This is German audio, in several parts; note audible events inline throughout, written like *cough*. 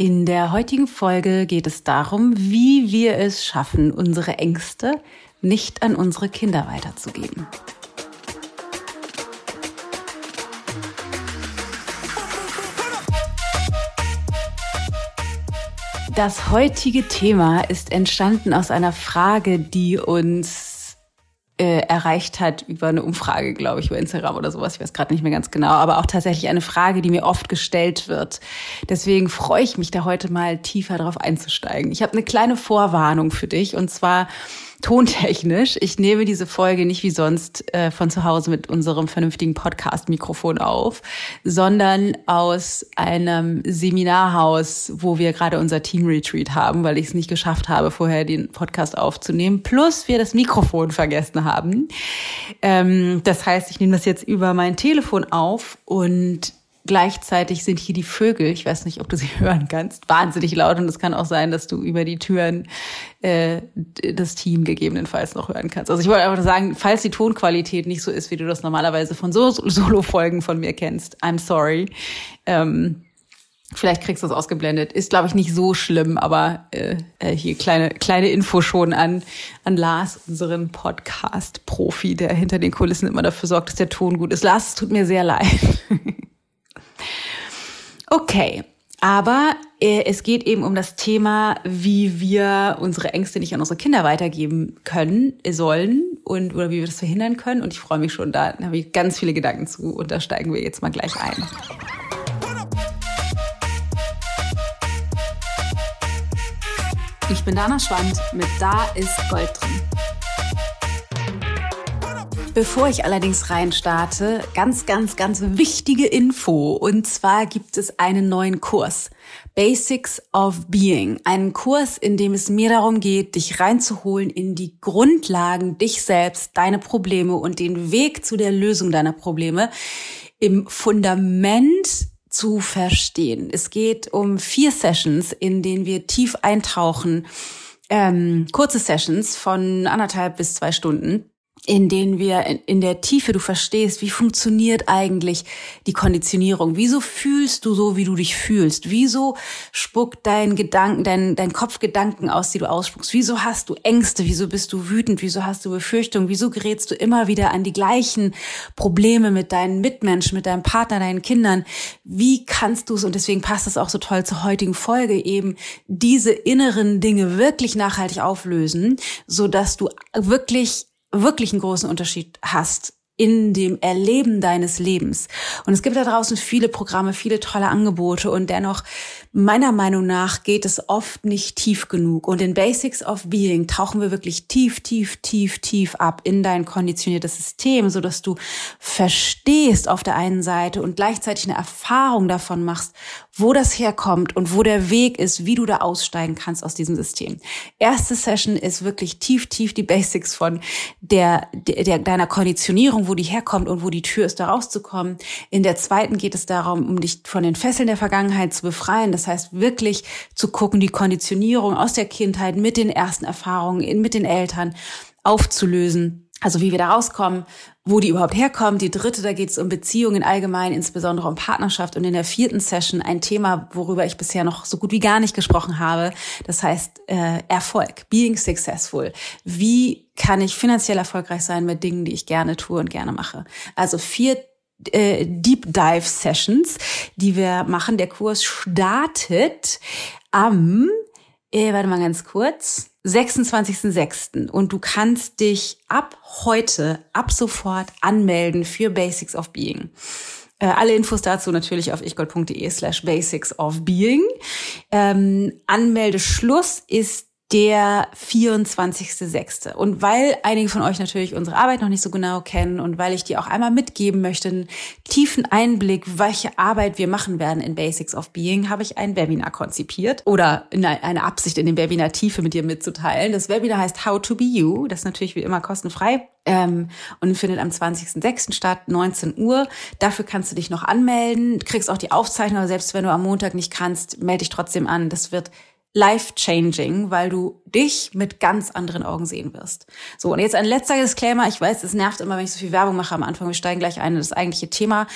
In der heutigen Folge geht es darum, wie wir es schaffen, unsere Ängste nicht an unsere Kinder weiterzugeben. Das heutige Thema ist entstanden aus einer Frage, die uns äh, erreicht hat über eine Umfrage, glaube ich, über Instagram oder sowas. Ich weiß gerade nicht mehr ganz genau, aber auch tatsächlich eine Frage, die mir oft gestellt wird. Deswegen freue ich mich da heute mal tiefer drauf einzusteigen. Ich habe eine kleine Vorwarnung für dich und zwar tontechnisch. Ich nehme diese Folge nicht wie sonst äh, von zu Hause mit unserem vernünftigen Podcast-Mikrofon auf, sondern aus einem Seminarhaus, wo wir gerade unser Team-Retreat haben, weil ich es nicht geschafft habe, vorher den Podcast aufzunehmen. Plus wir das Mikrofon vergessen haben. Ähm, das heißt, ich nehme das jetzt über mein Telefon auf und Gleichzeitig sind hier die Vögel, ich weiß nicht, ob du sie *laughs* hören kannst, wahnsinnig laut und es kann auch sein, dass du über die Türen äh, das Team gegebenenfalls noch hören kannst. Also ich wollte einfach sagen, falls die Tonqualität nicht so ist, wie du das normalerweise von so *laughs* Solo-Folgen von mir kennst, I'm sorry. Ähm, Vielleicht kriegst du es ausgeblendet. Ist, glaube ich, nicht so schlimm, aber äh, äh, hier kleine, kleine Info schon an, an Lars, unseren Podcast-Profi, der hinter den Kulissen immer dafür sorgt, dass der Ton gut ist. Lars, es tut mir sehr leid. *laughs* Okay, aber äh, es geht eben um das Thema, wie wir unsere Ängste nicht an unsere Kinder weitergeben können, sollen und oder wie wir das verhindern können. Und ich freue mich schon, da habe ich ganz viele Gedanken zu und da steigen wir jetzt mal gleich ein. Ich bin Dana Schwand mit Da ist Gold drin. Bevor ich allerdings rein starte, ganz, ganz, ganz wichtige Info. Und zwar gibt es einen neuen Kurs. Basics of Being. Einen Kurs, in dem es mir darum geht, dich reinzuholen in die Grundlagen, dich selbst, deine Probleme und den Weg zu der Lösung deiner Probleme im Fundament zu verstehen. Es geht um vier Sessions, in denen wir tief eintauchen. Ähm, kurze Sessions von anderthalb bis zwei Stunden in denen wir in der Tiefe du verstehst, wie funktioniert eigentlich die Konditionierung? Wieso fühlst du so, wie du dich fühlst? Wieso spuckt dein Gedanken, dein, dein Kopf Gedanken aus, die du ausspuckst? Wieso hast du Ängste? Wieso bist du wütend? Wieso hast du Befürchtungen? Wieso gerätst du immer wieder an die gleichen Probleme mit deinen Mitmenschen, mit deinem Partner, deinen Kindern? Wie kannst du es, und deswegen passt das auch so toll zur heutigen Folge eben, diese inneren Dinge wirklich nachhaltig auflösen, so dass du wirklich wirklich einen großen Unterschied hast in dem Erleben deines Lebens. Und es gibt da draußen viele Programme, viele tolle Angebote und dennoch, meiner Meinung nach, geht es oft nicht tief genug. Und in Basics of Being tauchen wir wirklich tief, tief, tief, tief ab in dein konditioniertes System, so dass du verstehst auf der einen Seite und gleichzeitig eine Erfahrung davon machst, wo das herkommt und wo der Weg ist, wie du da aussteigen kannst aus diesem System. Erste Session ist wirklich tief, tief die Basics von der, der, deiner Konditionierung, wo die herkommt und wo die Tür ist, da rauszukommen. In der zweiten geht es darum, um dich von den Fesseln der Vergangenheit zu befreien. Das heißt, wirklich zu gucken, die Konditionierung aus der Kindheit mit den ersten Erfahrungen, mit den Eltern aufzulösen also wie wir da rauskommen, wo die überhaupt herkommen. Die dritte, da geht es um Beziehungen allgemein, insbesondere um Partnerschaft. Und in der vierten Session ein Thema, worüber ich bisher noch so gut wie gar nicht gesprochen habe. Das heißt äh, Erfolg, being successful. Wie kann ich finanziell erfolgreich sein mit Dingen, die ich gerne tue und gerne mache? Also vier äh, Deep Dive Sessions, die wir machen. Der Kurs startet am, äh, warte mal ganz kurz, 26.06. Und du kannst dich ab heute, ab sofort anmelden für Basics of Being. Äh, alle Infos dazu natürlich auf ichgold.de slash basics of being. Ähm, Anmeldeschluss ist der 24.06. Und weil einige von euch natürlich unsere Arbeit noch nicht so genau kennen und weil ich dir auch einmal mitgeben möchte, einen tiefen Einblick, welche Arbeit wir machen werden in Basics of Being, habe ich ein Webinar konzipiert oder eine Absicht in dem Webinar Tiefe mit dir mitzuteilen. Das Webinar heißt How to Be You. Das ist natürlich wie immer kostenfrei. Ähm, und findet am 20.06. statt, 19 Uhr. Dafür kannst du dich noch anmelden. Kriegst auch die Aufzeichnung, aber selbst wenn du am Montag nicht kannst, melde dich trotzdem an. Das wird life-changing, weil du dich mit ganz anderen Augen sehen wirst. So, und jetzt ein letzter Disclaimer. Ich weiß, es nervt immer, wenn ich so viel Werbung mache am Anfang. Wir steigen gleich ein in das eigentliche Thema.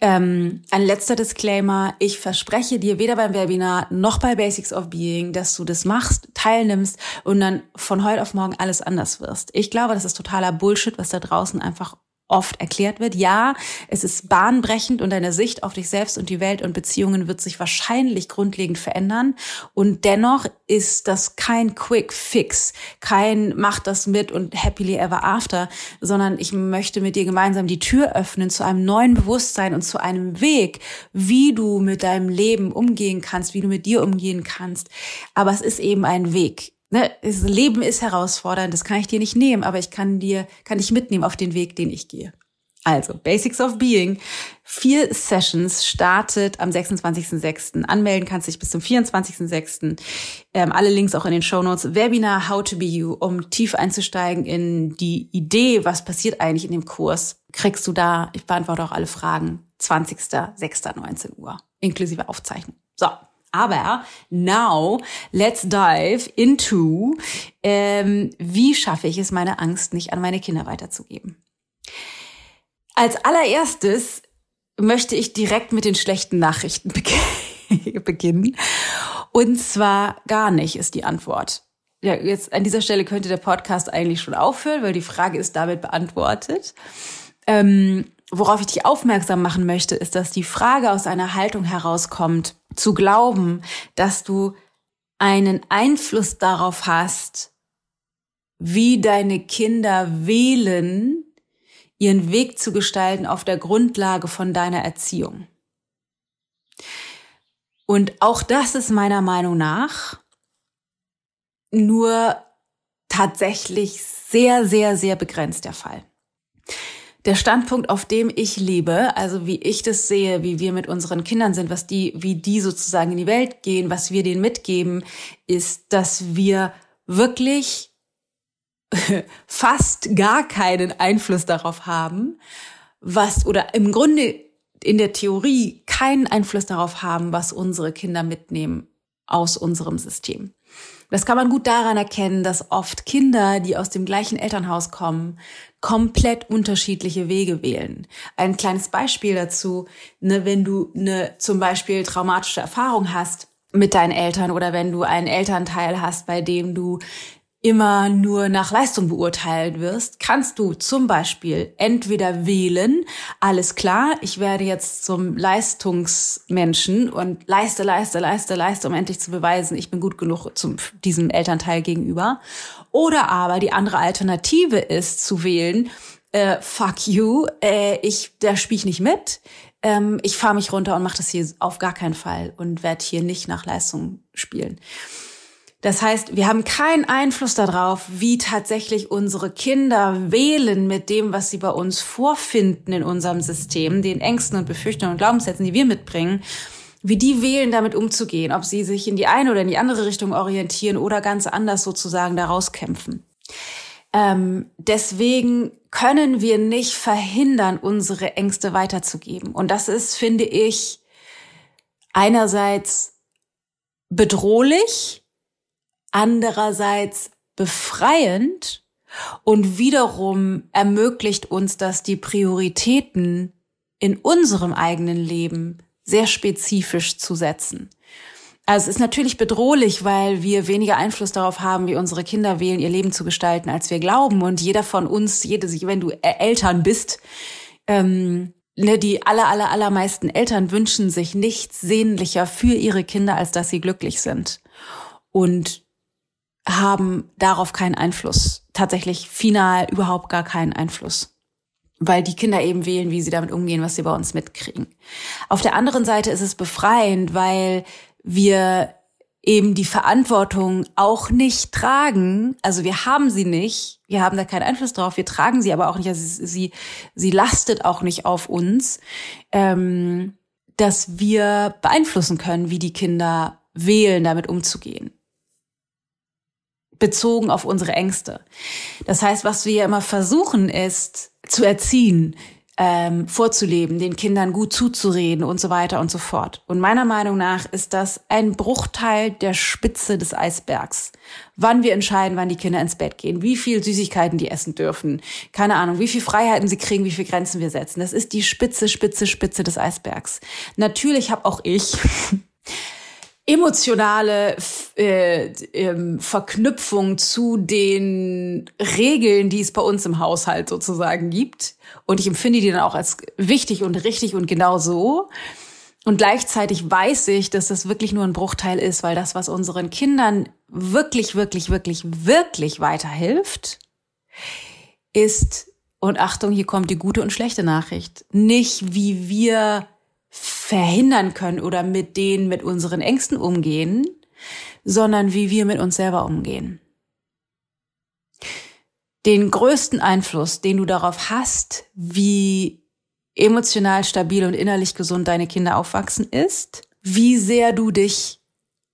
Ähm, ein letzter Disclaimer. Ich verspreche dir weder beim Webinar noch bei Basics of Being, dass du das machst, teilnimmst und dann von heute auf morgen alles anders wirst. Ich glaube, das ist totaler Bullshit, was da draußen einfach oft erklärt wird. Ja, es ist bahnbrechend und deine Sicht auf dich selbst und die Welt und Beziehungen wird sich wahrscheinlich grundlegend verändern. Und dennoch ist das kein Quick Fix, kein mach das mit und happily ever after, sondern ich möchte mit dir gemeinsam die Tür öffnen zu einem neuen Bewusstsein und zu einem Weg, wie du mit deinem Leben umgehen kannst, wie du mit dir umgehen kannst. Aber es ist eben ein Weg ne, das Leben ist herausfordernd, das kann ich dir nicht nehmen, aber ich kann dir, kann dich mitnehmen auf den Weg, den ich gehe. Also, Basics of Being. Vier Sessions startet am 26.06. Anmelden kannst dich bis zum 24.06. Ähm, alle Links auch in den Show Notes. Webinar How to Be You, um tief einzusteigen in die Idee, was passiert eigentlich in dem Kurs, kriegst du da, ich beantworte auch alle Fragen, 20.06.19 Uhr, inklusive Aufzeichnung. So, aber now let's dive into, ähm, wie schaffe ich es, meine Angst nicht an meine Kinder weiterzugeben. Als allererstes möchte ich direkt mit den schlechten Nachrichten *laughs* beginnen. Und zwar gar nicht ist die Antwort. Ja, jetzt an dieser Stelle könnte der Podcast eigentlich schon aufhören, weil die Frage ist damit beantwortet. Ähm, worauf ich dich aufmerksam machen möchte, ist, dass die Frage aus einer Haltung herauskommt, zu glauben, dass du einen Einfluss darauf hast, wie deine Kinder wählen, ihren Weg zu gestalten auf der Grundlage von deiner Erziehung. Und auch das ist meiner Meinung nach nur tatsächlich sehr, sehr, sehr begrenzt der Fall der Standpunkt, auf dem ich lebe, also wie ich das sehe, wie wir mit unseren Kindern sind, was die, wie die sozusagen in die Welt gehen, was wir denen mitgeben, ist, dass wir wirklich *laughs* fast gar keinen Einfluss darauf haben, was oder im Grunde in der Theorie keinen Einfluss darauf haben, was unsere Kinder mitnehmen aus unserem System. Das kann man gut daran erkennen, dass oft Kinder, die aus dem gleichen Elternhaus kommen, komplett unterschiedliche Wege wählen. Ein kleines Beispiel dazu, ne, wenn du eine zum Beispiel traumatische Erfahrung hast mit deinen Eltern oder wenn du einen Elternteil hast, bei dem du immer nur nach Leistung beurteilt wirst, kannst du zum Beispiel entweder wählen, alles klar, ich werde jetzt zum Leistungsmenschen und leiste, leiste, leiste, leiste, um endlich zu beweisen, ich bin gut genug zum diesem Elternteil gegenüber. Oder aber die andere Alternative ist zu wählen, äh, fuck you, äh, ich, da spiele ich nicht mit. Ähm, ich fahre mich runter und mache das hier auf gar keinen Fall und werde hier nicht nach Leistung spielen. Das heißt, wir haben keinen Einfluss darauf, wie tatsächlich unsere Kinder wählen mit dem, was sie bei uns vorfinden in unserem System, den Ängsten und Befürchtungen und Glaubenssätzen, die wir mitbringen, wie die wählen, damit umzugehen, ob sie sich in die eine oder in die andere Richtung orientieren oder ganz anders sozusagen daraus kämpfen. Ähm, deswegen können wir nicht verhindern, unsere Ängste weiterzugeben. Und das ist, finde ich, einerseits bedrohlich, andererseits befreiend und wiederum ermöglicht uns dass die Prioritäten in unserem eigenen Leben sehr spezifisch zu setzen. Also es ist natürlich bedrohlich, weil wir weniger Einfluss darauf haben, wie unsere Kinder wählen, ihr Leben zu gestalten, als wir glauben. Und jeder von uns, jede, wenn du Eltern bist, ähm, ne, die aller, aller, allermeisten Eltern wünschen sich nichts sehnlicher für ihre Kinder, als dass sie glücklich sind. Und haben darauf keinen Einfluss. Tatsächlich final überhaupt gar keinen Einfluss. Weil die Kinder eben wählen, wie sie damit umgehen, was sie bei uns mitkriegen. Auf der anderen Seite ist es befreiend, weil wir eben die Verantwortung auch nicht tragen. Also wir haben sie nicht. Wir haben da keinen Einfluss drauf. Wir tragen sie aber auch nicht. Also sie, sie lastet auch nicht auf uns, ähm, dass wir beeinflussen können, wie die Kinder wählen, damit umzugehen bezogen auf unsere Ängste. Das heißt, was wir immer versuchen, ist zu erziehen. ähm, vorzuleben, den Kindern gut zuzureden und so weiter und so fort. Und meiner Meinung nach ist das ein Bruchteil der Spitze des Eisbergs. Wann wir entscheiden, wann die Kinder ins Bett gehen, wie viel Süßigkeiten die essen dürfen, keine Ahnung, wie viel Freiheiten sie kriegen, wie viel Grenzen wir setzen. Das ist die Spitze, Spitze, Spitze des Eisbergs. Natürlich habe auch ich emotionale äh, ähm, Verknüpfung zu den Regeln, die es bei uns im Haushalt sozusagen gibt. Und ich empfinde die dann auch als wichtig und richtig und genau so. Und gleichzeitig weiß ich, dass das wirklich nur ein Bruchteil ist, weil das, was unseren Kindern wirklich, wirklich, wirklich, wirklich weiterhilft, ist, und Achtung, hier kommt die gute und schlechte Nachricht, nicht wie wir verhindern können oder mit denen, mit unseren Ängsten umgehen, sondern wie wir mit uns selber umgehen. Den größten Einfluss, den du darauf hast, wie emotional stabil und innerlich gesund deine Kinder aufwachsen, ist, wie sehr du dich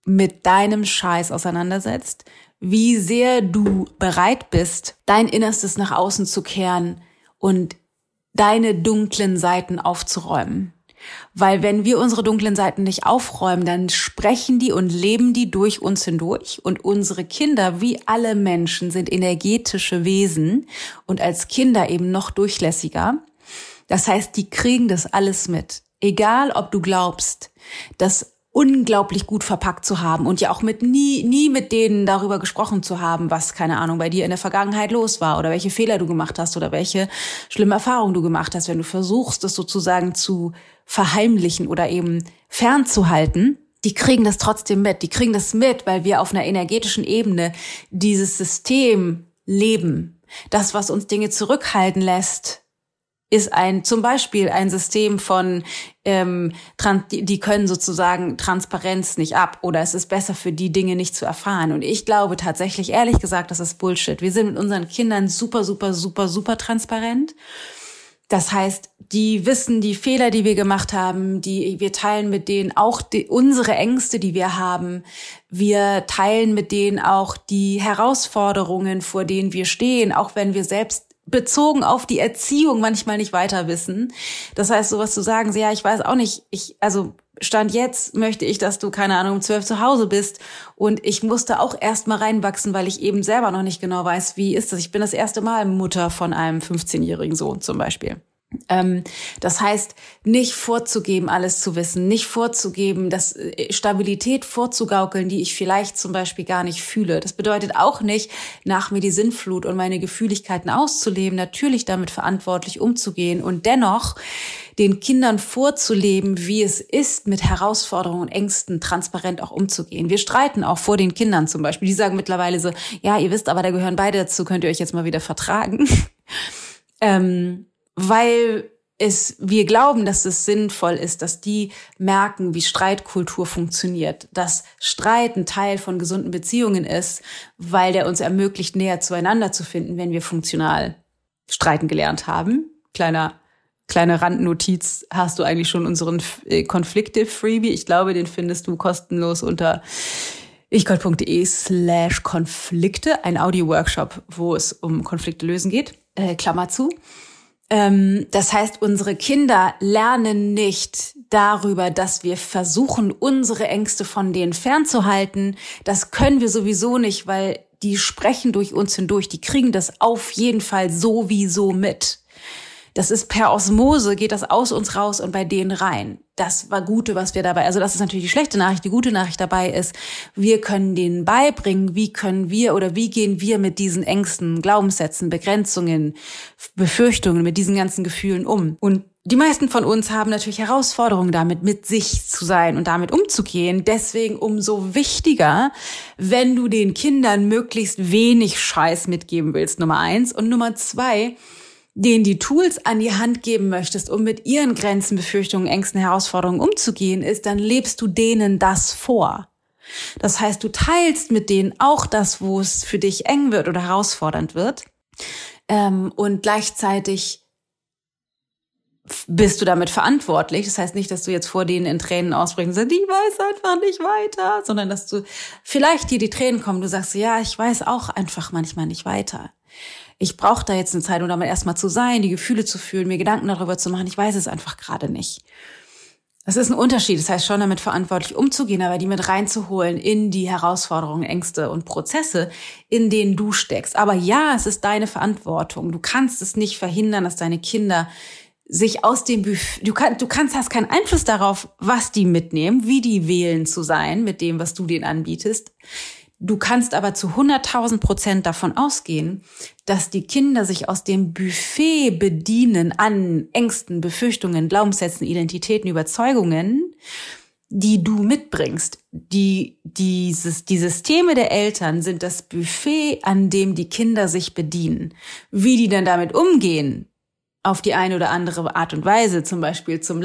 mit deinem Scheiß auseinandersetzt, wie sehr du bereit bist, dein Innerstes nach außen zu kehren und deine dunklen Seiten aufzuräumen. Weil wenn wir unsere dunklen Seiten nicht aufräumen, dann sprechen die und leben die durch uns hindurch. Und unsere Kinder, wie alle Menschen, sind energetische Wesen und als Kinder eben noch durchlässiger. Das heißt, die kriegen das alles mit. Egal, ob du glaubst, dass unglaublich gut verpackt zu haben und ja auch mit nie, nie mit denen darüber gesprochen zu haben, was, keine Ahnung, bei dir in der Vergangenheit los war oder welche Fehler du gemacht hast oder welche schlimme Erfahrungen du gemacht hast, wenn du versuchst, das sozusagen zu verheimlichen oder eben fernzuhalten, die kriegen das trotzdem mit. Die kriegen das mit, weil wir auf einer energetischen Ebene dieses System leben. Das, was uns Dinge zurückhalten lässt, ist ein zum Beispiel ein System von, ähm, die können sozusagen Transparenz nicht ab oder es ist besser für die Dinge nicht zu erfahren. Und ich glaube tatsächlich, ehrlich gesagt, das ist Bullshit. Wir sind mit unseren Kindern super, super, super, super transparent. Das heißt, die wissen die Fehler, die wir gemacht haben, die wir teilen mit denen auch die, unsere Ängste, die wir haben. Wir teilen mit denen auch die Herausforderungen, vor denen wir stehen, auch wenn wir selbst bezogen auf die Erziehung manchmal nicht weiter wissen. Das heißt, sowas zu sagen, so, ja, ich weiß auch nicht, ich, also Stand jetzt möchte ich, dass du, keine Ahnung, um zwölf zu Hause bist. Und ich musste auch erst mal reinwachsen, weil ich eben selber noch nicht genau weiß, wie ist das. Ich bin das erste Mal Mutter von einem 15-jährigen Sohn zum Beispiel. Ähm, das heißt, nicht vorzugeben, alles zu wissen, nicht vorzugeben, das äh, Stabilität vorzugaukeln, die ich vielleicht zum Beispiel gar nicht fühle. Das bedeutet auch nicht, nach mir die Sinnflut und meine Gefühligkeiten auszuleben, natürlich damit verantwortlich umzugehen und dennoch den Kindern vorzuleben, wie es ist, mit Herausforderungen und Ängsten transparent auch umzugehen. Wir streiten auch vor den Kindern zum Beispiel. Die sagen mittlerweile so, ja, ihr wisst aber, da gehören beide dazu, könnt ihr euch jetzt mal wieder vertragen. *laughs* ähm, weil es, wir glauben, dass es sinnvoll ist, dass die merken, wie Streitkultur funktioniert, dass Streit ein Teil von gesunden Beziehungen ist, weil der uns ermöglicht, näher zueinander zu finden, wenn wir funktional streiten gelernt haben. Kleiner, kleine Randnotiz, hast du eigentlich schon unseren äh, Konflikte-Freebie? Ich glaube, den findest du kostenlos unter ichgold.de slash Konflikte, ein Audio-Workshop, wo es um Konflikte lösen geht. Äh, Klammer zu. Ähm, das heißt, unsere Kinder lernen nicht darüber, dass wir versuchen, unsere Ängste von denen fernzuhalten. Das können wir sowieso nicht, weil die sprechen durch uns hindurch. Die kriegen das auf jeden Fall sowieso mit. Das ist per Osmose, geht das aus uns raus und bei denen rein. Das war Gute, was wir dabei, also das ist natürlich die schlechte Nachricht. Die gute Nachricht dabei ist, wir können denen beibringen, wie können wir oder wie gehen wir mit diesen Ängsten, Glaubenssätzen, Begrenzungen, Befürchtungen, mit diesen ganzen Gefühlen um. Und die meisten von uns haben natürlich Herausforderungen damit, mit sich zu sein und damit umzugehen. Deswegen umso wichtiger, wenn du den Kindern möglichst wenig Scheiß mitgeben willst, Nummer eins. Und Nummer zwei, denen die Tools an die Hand geben möchtest, um mit ihren Grenzen, Befürchtungen, Ängsten, Herausforderungen umzugehen, ist, dann lebst du denen das vor. Das heißt, du teilst mit denen auch das, wo es für dich eng wird oder herausfordernd wird. Ähm, und gleichzeitig bist du damit verantwortlich. Das heißt nicht, dass du jetzt vor denen in Tränen ausbringst und sagst, ich weiß einfach nicht weiter, sondern dass du vielleicht dir die Tränen kommen, du sagst, ja, ich weiß auch einfach manchmal nicht weiter. Ich brauche da jetzt eine Zeit, um damit erstmal zu sein, die Gefühle zu fühlen, mir Gedanken darüber zu machen. Ich weiß es einfach gerade nicht. Das ist ein Unterschied. Das heißt schon damit verantwortlich umzugehen, aber die mit reinzuholen in die Herausforderungen, Ängste und Prozesse, in denen du steckst. Aber ja, es ist deine Verantwortung. Du kannst es nicht verhindern, dass deine Kinder sich aus dem Buffet, du kannst, du kannst, hast keinen Einfluss darauf, was die mitnehmen, wie die wählen zu sein mit dem, was du denen anbietest. Du kannst aber zu 100.000 Prozent davon ausgehen, dass die Kinder sich aus dem Buffet bedienen an Ängsten, Befürchtungen, Glaubenssätzen, Identitäten, Überzeugungen, die du mitbringst. Die, dieses, die Systeme der Eltern sind das Buffet, an dem die Kinder sich bedienen. Wie die dann damit umgehen, auf die eine oder andere Art und Weise, zum Beispiel zum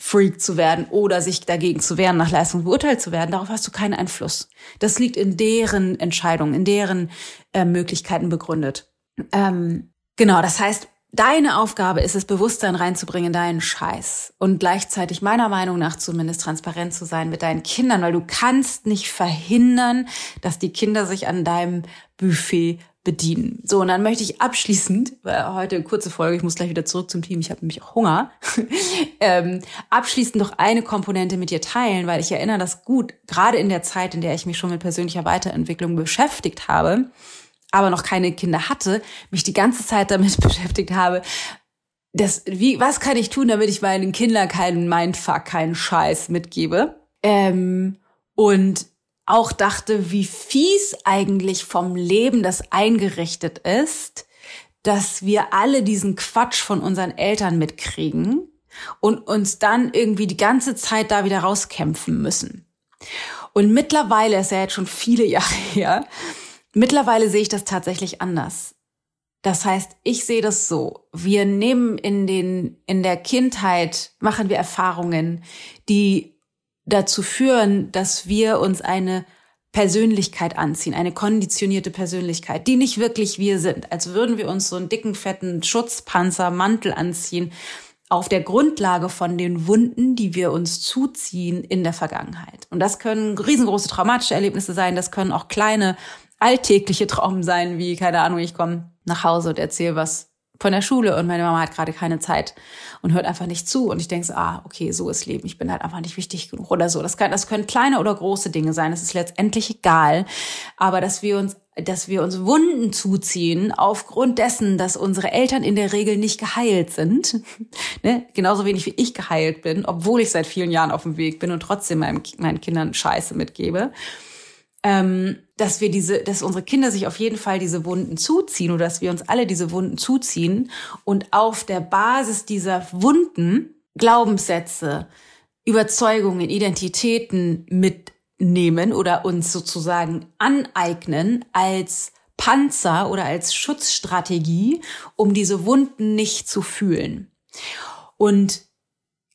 Leistungsfreak zu werden oder sich dagegen zu wehren, nach Leistung beurteilt zu werden, darauf hast du keinen Einfluss. Das liegt in deren Entscheidungen, in deren äh, Möglichkeiten begründet. Ähm, genau, das heißt, deine Aufgabe ist es, Bewusstsein reinzubringen, deinen Scheiß. Und gleichzeitig meiner Meinung nach zumindest transparent zu sein mit deinen Kindern, weil du kannst nicht verhindern, dass die Kinder sich an deinem Buffet bedienen. So, und dann möchte ich abschließend, weil heute eine kurze Folge, ich muss gleich wieder zurück zum Team, ich habe nämlich auch Hunger, *laughs* ähm, abschließend noch eine Komponente mit dir teilen, weil ich erinnere das gut, gerade in der Zeit, in der ich mich schon mit persönlicher Weiterentwicklung beschäftigt habe, aber noch keine Kinder hatte, mich die ganze Zeit damit *laughs* beschäftigt habe, das, wie, was kann ich tun, damit ich meinen Kindern keinen Mindfuck, keinen Scheiß mitgebe? Ähm, und auch dachte, wie fies eigentlich vom Leben das eingerichtet ist, dass wir alle diesen Quatsch von unseren Eltern mitkriegen und uns dann irgendwie die ganze Zeit da wieder rauskämpfen müssen. Und mittlerweile ist ja jetzt schon viele *laughs* Jahre her, mittlerweile sehe ich das tatsächlich anders. Das heißt, ich sehe das so. Wir nehmen in den, in der Kindheit, machen wir Erfahrungen, die dazu führen, dass wir uns eine Persönlichkeit anziehen, eine konditionierte Persönlichkeit, die nicht wirklich wir sind, als würden wir uns so einen dicken, fetten Schutzpanzer, Mantel anziehen, auf der Grundlage von den Wunden, die wir uns zuziehen in der Vergangenheit. Und das können riesengroße traumatische Erlebnisse sein, das können auch kleine alltägliche Traumen sein, wie, keine Ahnung, ich komme nach Hause und erzähle was von der Schule und meine Mama hat gerade keine Zeit und hört einfach nicht zu. Und ich denke so, ah, okay, so ist Leben. Ich bin halt einfach nicht wichtig genug oder so. Das, kann, das können kleine oder große Dinge sein. Das ist letztendlich egal. Aber dass wir uns dass wir uns Wunden zuziehen aufgrund dessen, dass unsere Eltern in der Regel nicht geheilt sind. *laughs* ne? Genauso wenig wie ich geheilt bin, obwohl ich seit vielen Jahren auf dem Weg bin und trotzdem meinem, meinen Kindern Scheiße mitgebe ähm, dass wir diese, dass unsere Kinder sich auf jeden Fall diese Wunden zuziehen oder dass wir uns alle diese Wunden zuziehen und auf der Basis dieser Wunden Glaubenssätze, Überzeugungen, Identitäten mitnehmen oder uns sozusagen aneignen als Panzer oder als Schutzstrategie, um diese Wunden nicht zu fühlen. Und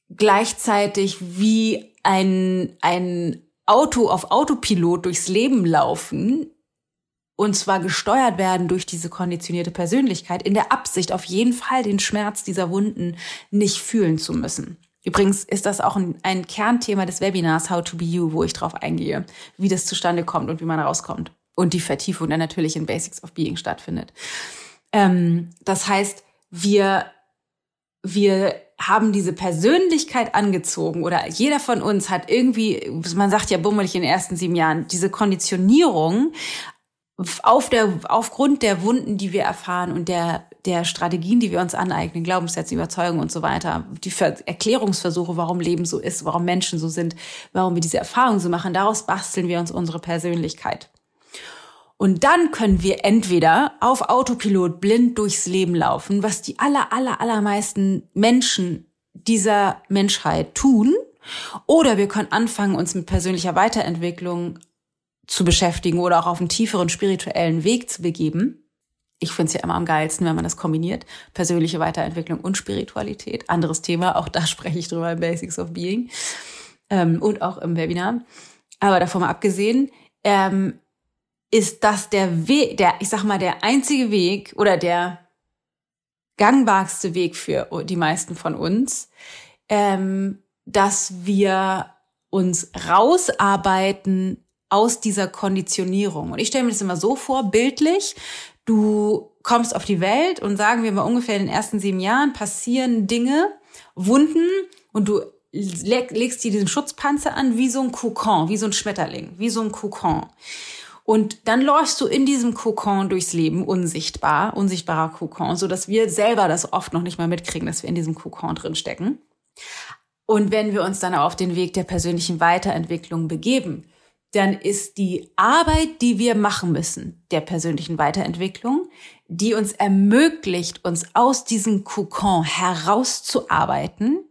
gleichzeitig wie ein, ein Auto auf Autopilot durchs Leben laufen und zwar gesteuert werden durch diese konditionierte Persönlichkeit in der Absicht, auf jeden Fall den Schmerz dieser Wunden nicht fühlen zu müssen. Übrigens ist das auch ein, ein Kernthema des Webinars How to Be You, wo ich drauf eingehe, wie das zustande kommt und wie man rauskommt. Und die Vertiefung dann natürlich in Basics of Being stattfindet. Ähm, das heißt, wir, wir haben diese Persönlichkeit angezogen oder jeder von uns hat irgendwie, man sagt ja bummelig in den ersten sieben Jahren, diese Konditionierung auf der, aufgrund der Wunden, die wir erfahren und der, der Strategien, die wir uns aneignen, Glaubenssätze, Überzeugungen und so weiter, die Erklärungsversuche, warum Leben so ist, warum Menschen so sind, warum wir diese Erfahrungen so machen, daraus basteln wir uns unsere Persönlichkeit. Und dann können wir entweder auf Autopilot blind durchs Leben laufen, was die aller, aller, allermeisten Menschen dieser Menschheit tun, oder wir können anfangen, uns mit persönlicher Weiterentwicklung zu beschäftigen oder auch auf einen tieferen spirituellen Weg zu begeben. Ich finde es ja immer am geilsten, wenn man das kombiniert. Persönliche Weiterentwicklung und Spiritualität. Anderes Thema, auch da *laughs* spreche ich drüber im Basics of Being ähm, und auch im Webinar. Aber davon mal abgesehen, ähm, ist das der Weg, der, ich sag mal, der einzige Weg oder der gangbarste Weg für die meisten von uns, ähm, dass wir uns rausarbeiten aus dieser Konditionierung. Und ich stelle mir das immer so vor, bildlich, du kommst auf die Welt und sagen wir mal ungefähr in den ersten sieben Jahren passieren Dinge, Wunden und du legst dir diesen Schutzpanzer an wie so ein Kokon, wie so ein Schmetterling, wie so ein Kokon. Und dann läufst du in diesem Kokon durchs Leben, unsichtbar, unsichtbarer Kokon, so dass wir selber das oft noch nicht mal mitkriegen, dass wir in diesem Kokon drin stecken. Und wenn wir uns dann auf den Weg der persönlichen Weiterentwicklung begeben, dann ist die Arbeit, die wir machen müssen, der persönlichen Weiterentwicklung, die uns ermöglicht, uns aus diesem Kokon herauszuarbeiten,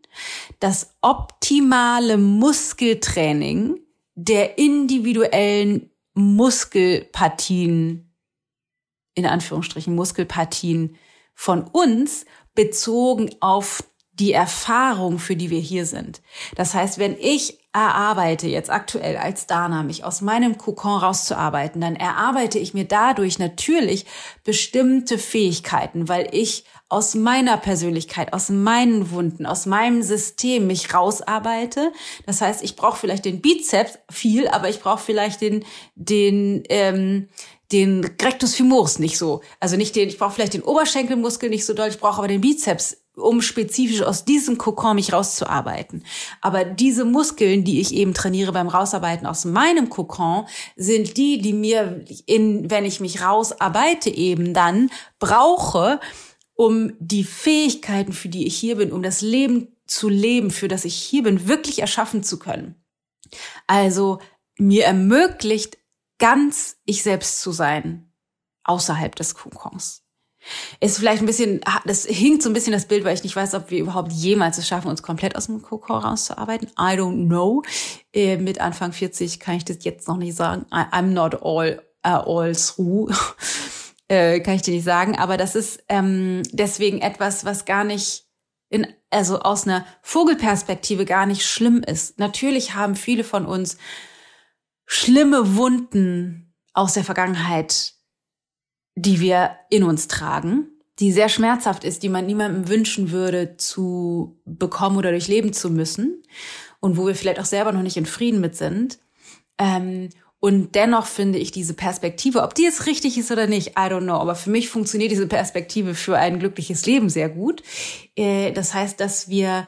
das optimale Muskeltraining der individuellen Muskelpartien, in Anführungsstrichen Muskelpartien von uns bezogen auf die Erfahrung, für die wir hier sind. Das heißt, wenn ich erarbeite jetzt aktuell als Dana, mich aus meinem Kokon rauszuarbeiten, dann erarbeite ich mir dadurch natürlich bestimmte Fähigkeiten, weil ich aus meiner Persönlichkeit, aus meinen Wunden, aus meinem System mich rausarbeite. Das heißt, ich brauche vielleicht den Bizeps viel, aber ich brauche vielleicht den, den, ähm, den Rectus femoris nicht so. Also nicht den, ich brauche vielleicht den Oberschenkelmuskel nicht so doll, ich brauche aber den Bizeps um spezifisch aus diesem Kokon mich rauszuarbeiten. Aber diese Muskeln, die ich eben trainiere beim Rausarbeiten aus meinem Kokon, sind die, die mir in, wenn ich mich rausarbeite eben dann brauche, um die Fähigkeiten, für die ich hier bin, um das Leben zu leben, für das ich hier bin, wirklich erschaffen zu können. Also mir ermöglicht, ganz ich selbst zu sein, außerhalb des Kokons. Ist vielleicht ein bisschen, das hinkt so ein bisschen das Bild, weil ich nicht weiß, ob wir überhaupt jemals es schaffen, uns komplett aus dem Kokon rauszuarbeiten. I don't know. Äh, mit Anfang 40 kann ich das jetzt noch nicht sagen. I'm not all, uh, all through. Äh, kann ich dir nicht sagen. Aber das ist ähm, deswegen etwas, was gar nicht in, also aus einer Vogelperspektive gar nicht schlimm ist. Natürlich haben viele von uns schlimme Wunden aus der Vergangenheit die wir in uns tragen, die sehr schmerzhaft ist, die man niemandem wünschen würde zu bekommen oder durchleben zu müssen und wo wir vielleicht auch selber noch nicht in Frieden mit sind. Ähm, und dennoch finde ich diese Perspektive, ob die jetzt richtig ist oder nicht, I don't know, aber für mich funktioniert diese Perspektive für ein glückliches Leben sehr gut. Äh, das heißt, dass wir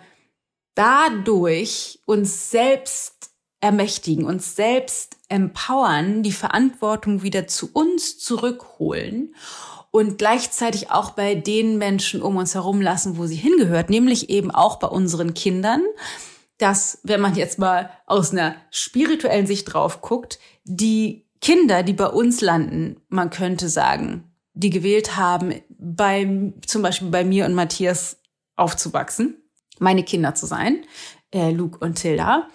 dadurch uns selbst ermächtigen, uns selbst empowern, die Verantwortung wieder zu uns zurückholen und gleichzeitig auch bei den Menschen um uns herum lassen, wo sie hingehört, nämlich eben auch bei unseren Kindern, dass, wenn man jetzt mal aus einer spirituellen Sicht drauf guckt, die Kinder, die bei uns landen, man könnte sagen, die gewählt haben, bei, zum Beispiel bei mir und Matthias aufzuwachsen, meine Kinder zu sein, äh, Luke und Tilda,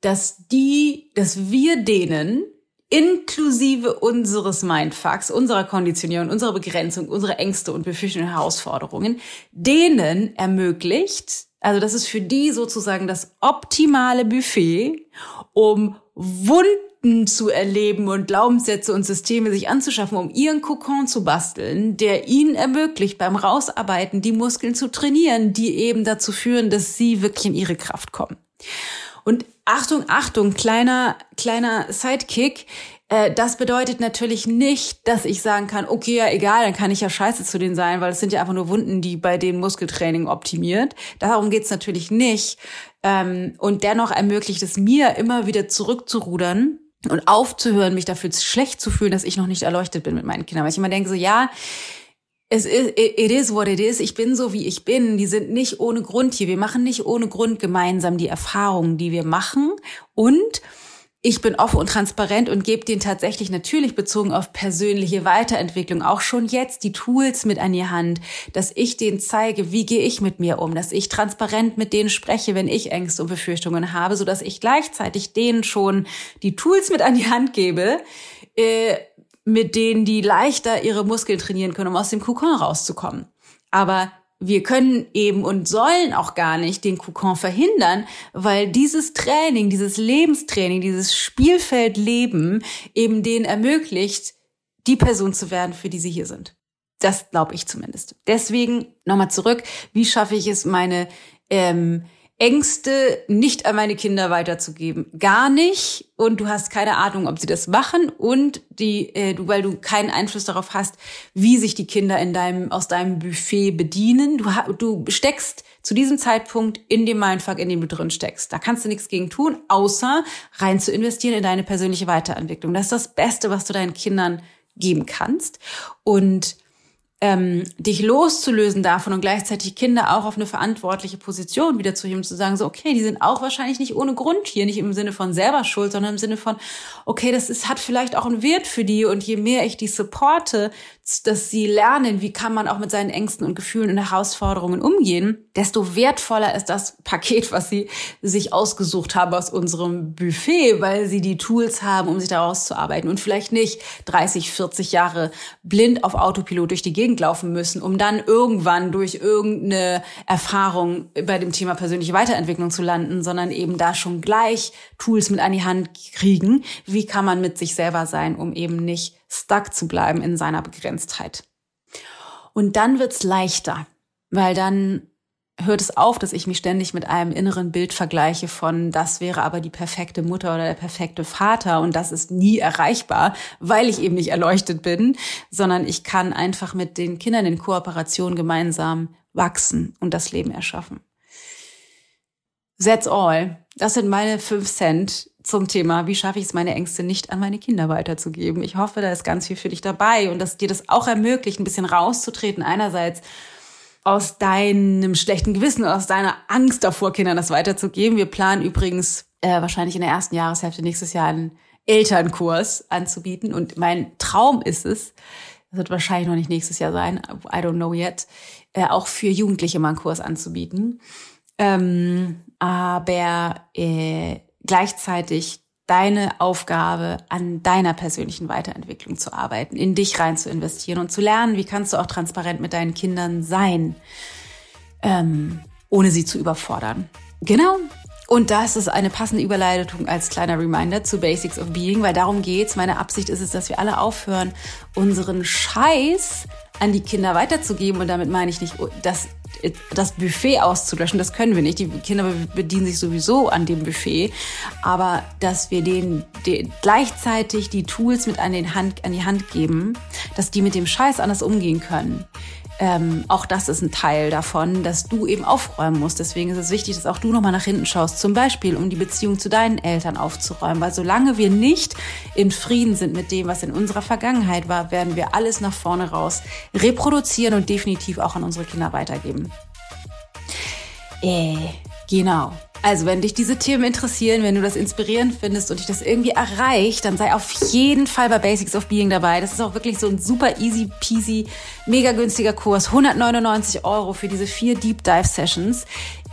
dass die, dass wir denen inklusive unseres Mindfucks, unserer Konditionierung, unserer Begrenzung, unserer Ängste und Befürchtungen Herausforderungen, denen ermöglicht, also das ist für die sozusagen das optimale Buffet, um Wunden zu erleben und Glaubenssätze und Systeme sich anzuschaffen, um ihren Kokon zu basteln, der ihnen ermöglicht, beim Rausarbeiten die Muskeln zu trainieren, die eben dazu führen, dass sie wirklich in ihre Kraft kommen. Und Achtung, Achtung, kleiner, kleiner Sidekick. Äh, das bedeutet natürlich nicht, dass ich sagen kann, okay, ja, egal, dann kann ich ja scheiße zu denen sein, weil es sind ja einfach nur Wunden, die bei den Muskeltraining optimiert. Darum geht's natürlich nicht. Ähm, und dennoch ermöglicht es mir, immer wieder zurückzurudern und aufzuhören, mich dafür schlecht zu fühlen, dass ich noch nicht erleuchtet bin mit meinen Kindern. Weil ich immer denke so, ja, es ist, it is what it is. Ich bin so, wie ich bin. Die sind nicht ohne Grund hier. Wir machen nicht ohne Grund gemeinsam die Erfahrungen, die wir machen. Und ich bin offen und transparent und gebe denen tatsächlich natürlich bezogen auf persönliche Weiterentwicklung auch schon jetzt die Tools mit an die Hand, dass ich denen zeige, wie gehe ich mit mir um, dass ich transparent mit denen spreche, wenn ich Ängste und Befürchtungen habe, so dass ich gleichzeitig denen schon die Tools mit an die Hand gebe, äh, mit denen die leichter ihre Muskeln trainieren können, um aus dem Kokon rauszukommen. Aber wir können eben und sollen auch gar nicht den Kokon verhindern, weil dieses Training, dieses Lebenstraining, dieses Spielfeldleben eben denen ermöglicht, die Person zu werden, für die sie hier sind. Das glaube ich zumindest. Deswegen nochmal zurück, wie schaffe ich es, meine ähm, Ängste nicht an meine Kinder weiterzugeben. Gar nicht. Und du hast keine Ahnung, ob sie das machen. Und die, äh, du, weil du keinen Einfluss darauf hast, wie sich die Kinder in deinem, aus deinem Buffet bedienen. Du, du steckst zu diesem Zeitpunkt in dem Mindfuck, in dem du drin steckst. Da kannst du nichts gegen tun, außer rein zu investieren in deine persönliche Weiterentwicklung. Das ist das Beste, was du deinen Kindern geben kannst. Und ähm, dich loszulösen davon und gleichzeitig Kinder auch auf eine verantwortliche Position wieder zu heben, zu sagen, so, okay, die sind auch wahrscheinlich nicht ohne Grund hier, nicht im Sinne von selber schuld, sondern im Sinne von, okay, das ist, hat vielleicht auch einen Wert für die und je mehr ich die supporte, dass sie lernen, wie kann man auch mit seinen Ängsten und Gefühlen und Herausforderungen umgehen, desto wertvoller ist das Paket, was sie sich ausgesucht haben aus unserem Buffet, weil sie die Tools haben, um sich daraus zu arbeiten und vielleicht nicht 30, 40 Jahre blind auf Autopilot durch die Gegend laufen müssen, um dann irgendwann durch irgendeine Erfahrung bei dem Thema persönliche Weiterentwicklung zu landen, sondern eben da schon gleich Tools mit an die Hand kriegen. Wie kann man mit sich selber sein, um eben nicht stuck zu bleiben in seiner Begrenztheit. Und dann wird's leichter, weil dann hört es auf, dass ich mich ständig mit einem inneren Bild vergleiche von, das wäre aber die perfekte Mutter oder der perfekte Vater und das ist nie erreichbar, weil ich eben nicht erleuchtet bin, sondern ich kann einfach mit den Kindern in Kooperation gemeinsam wachsen und das Leben erschaffen. That's all. Das sind meine fünf Cent zum Thema, wie schaffe ich es, meine Ängste nicht an meine Kinder weiterzugeben. Ich hoffe, da ist ganz viel für dich dabei und dass dir das auch ermöglicht, ein bisschen rauszutreten. Einerseits aus deinem schlechten Gewissen, aus deiner Angst davor, Kindern das weiterzugeben. Wir planen übrigens äh, wahrscheinlich in der ersten Jahreshälfte nächstes Jahr einen Elternkurs anzubieten. Und mein Traum ist es, das wird wahrscheinlich noch nicht nächstes Jahr sein, I don't know yet, äh, auch für Jugendliche mal einen Kurs anzubieten. Ähm, aber äh, gleichzeitig deine Aufgabe, an deiner persönlichen Weiterentwicklung zu arbeiten, in dich rein zu investieren und zu lernen, wie kannst du auch transparent mit deinen Kindern sein, ähm, ohne sie zu überfordern. Genau. Und das ist eine passende Überleitung als kleiner Reminder zu Basics of Being, weil darum geht's. Meine Absicht ist es, dass wir alle aufhören, unseren Scheiß an die Kinder weiterzugeben. Und damit meine ich nicht, dass das Buffet auszulöschen, das können wir nicht. Die Kinder bedienen sich sowieso an dem Buffet. Aber dass wir denen, denen gleichzeitig die Tools mit an, den Hand, an die Hand geben, dass die mit dem Scheiß anders umgehen können ähm, auch das ist ein Teil davon, dass du eben aufräumen musst. Deswegen ist es wichtig, dass auch du nochmal nach hinten schaust, zum Beispiel, um die Beziehung zu deinen Eltern aufzuräumen. Weil solange wir nicht in Frieden sind mit dem, was in unserer Vergangenheit war, werden wir alles nach vorne raus reproduzieren und definitiv auch an unsere Kinder weitergeben. Äh, genau. Also, wenn dich diese Themen interessieren, wenn du das inspirierend findest und dich das irgendwie erreicht, dann sei auf jeden Fall bei Basics of Being dabei. Das ist auch wirklich so ein super easy peasy, mega günstiger Kurs. 199 Euro für diese vier Deep Dive Sessions.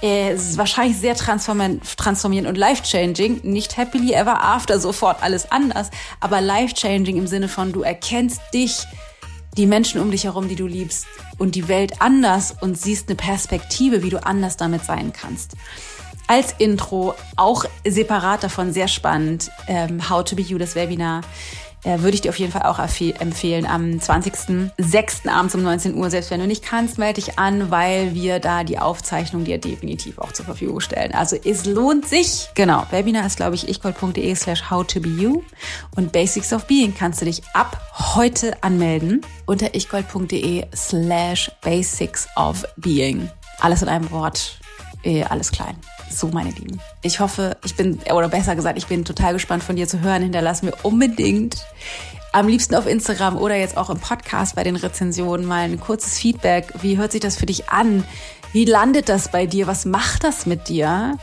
Äh, es ist wahrscheinlich sehr transformierend und life-changing. Nicht happily ever after, sofort alles anders, aber life-changing im Sinne von, du erkennst dich, die Menschen um dich herum, die du liebst und die Welt anders und siehst eine Perspektive, wie du anders damit sein kannst als Intro, auch separat davon sehr spannend, ähm, How to Be You, das Webinar, äh, würde ich dir auf jeden Fall auch empfehlen am 20.06. abends um 19 Uhr. Selbst wenn du nicht kannst, melde dich an, weil wir da die Aufzeichnung dir definitiv auch zur Verfügung stellen. Also es lohnt sich. Genau, Webinar ist, glaube ich, ichgold.de slash how to be you und Basics of Being kannst du dich ab heute anmelden unter ichgold.de slash Basics of Being. Alles in einem Wort, äh, alles klein. So, meine Lieben. Ich hoffe, ich bin, oder besser gesagt, ich bin total gespannt von dir zu hören. Hinterlass mir unbedingt am liebsten auf Instagram oder jetzt auch im Podcast bei den Rezensionen mal ein kurzes Feedback. Wie hört sich das für dich an? Wie landet das bei dir? Was macht das mit dir?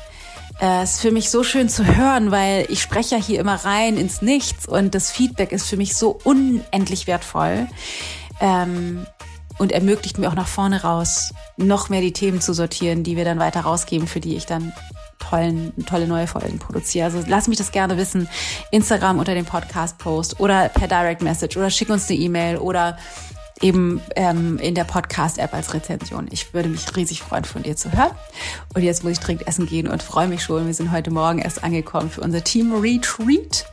Es äh, ist für mich so schön zu hören, weil ich spreche ja hier immer rein ins Nichts und das Feedback ist für mich so unendlich wertvoll. Ähm, und ermöglicht mir auch nach vorne raus noch mehr die Themen zu sortieren, die wir dann weiter rausgeben, für die ich dann tollen, tolle neue Folgen produziere. Also lass mich das gerne wissen. Instagram unter dem Podcast-Post oder per Direct Message oder schick uns eine E-Mail oder eben ähm, in der Podcast-App als Rezension. Ich würde mich riesig freuen, von dir zu hören. Und jetzt muss ich dringend essen gehen und freue mich schon. Wir sind heute Morgen erst angekommen für unser Team Retreat.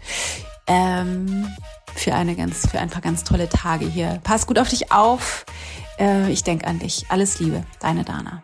Ähm, für eine ganz, für ein paar ganz tolle Tage hier. Pass gut auf dich auf. Äh, ich denke an dich. Alles Liebe, deine Dana.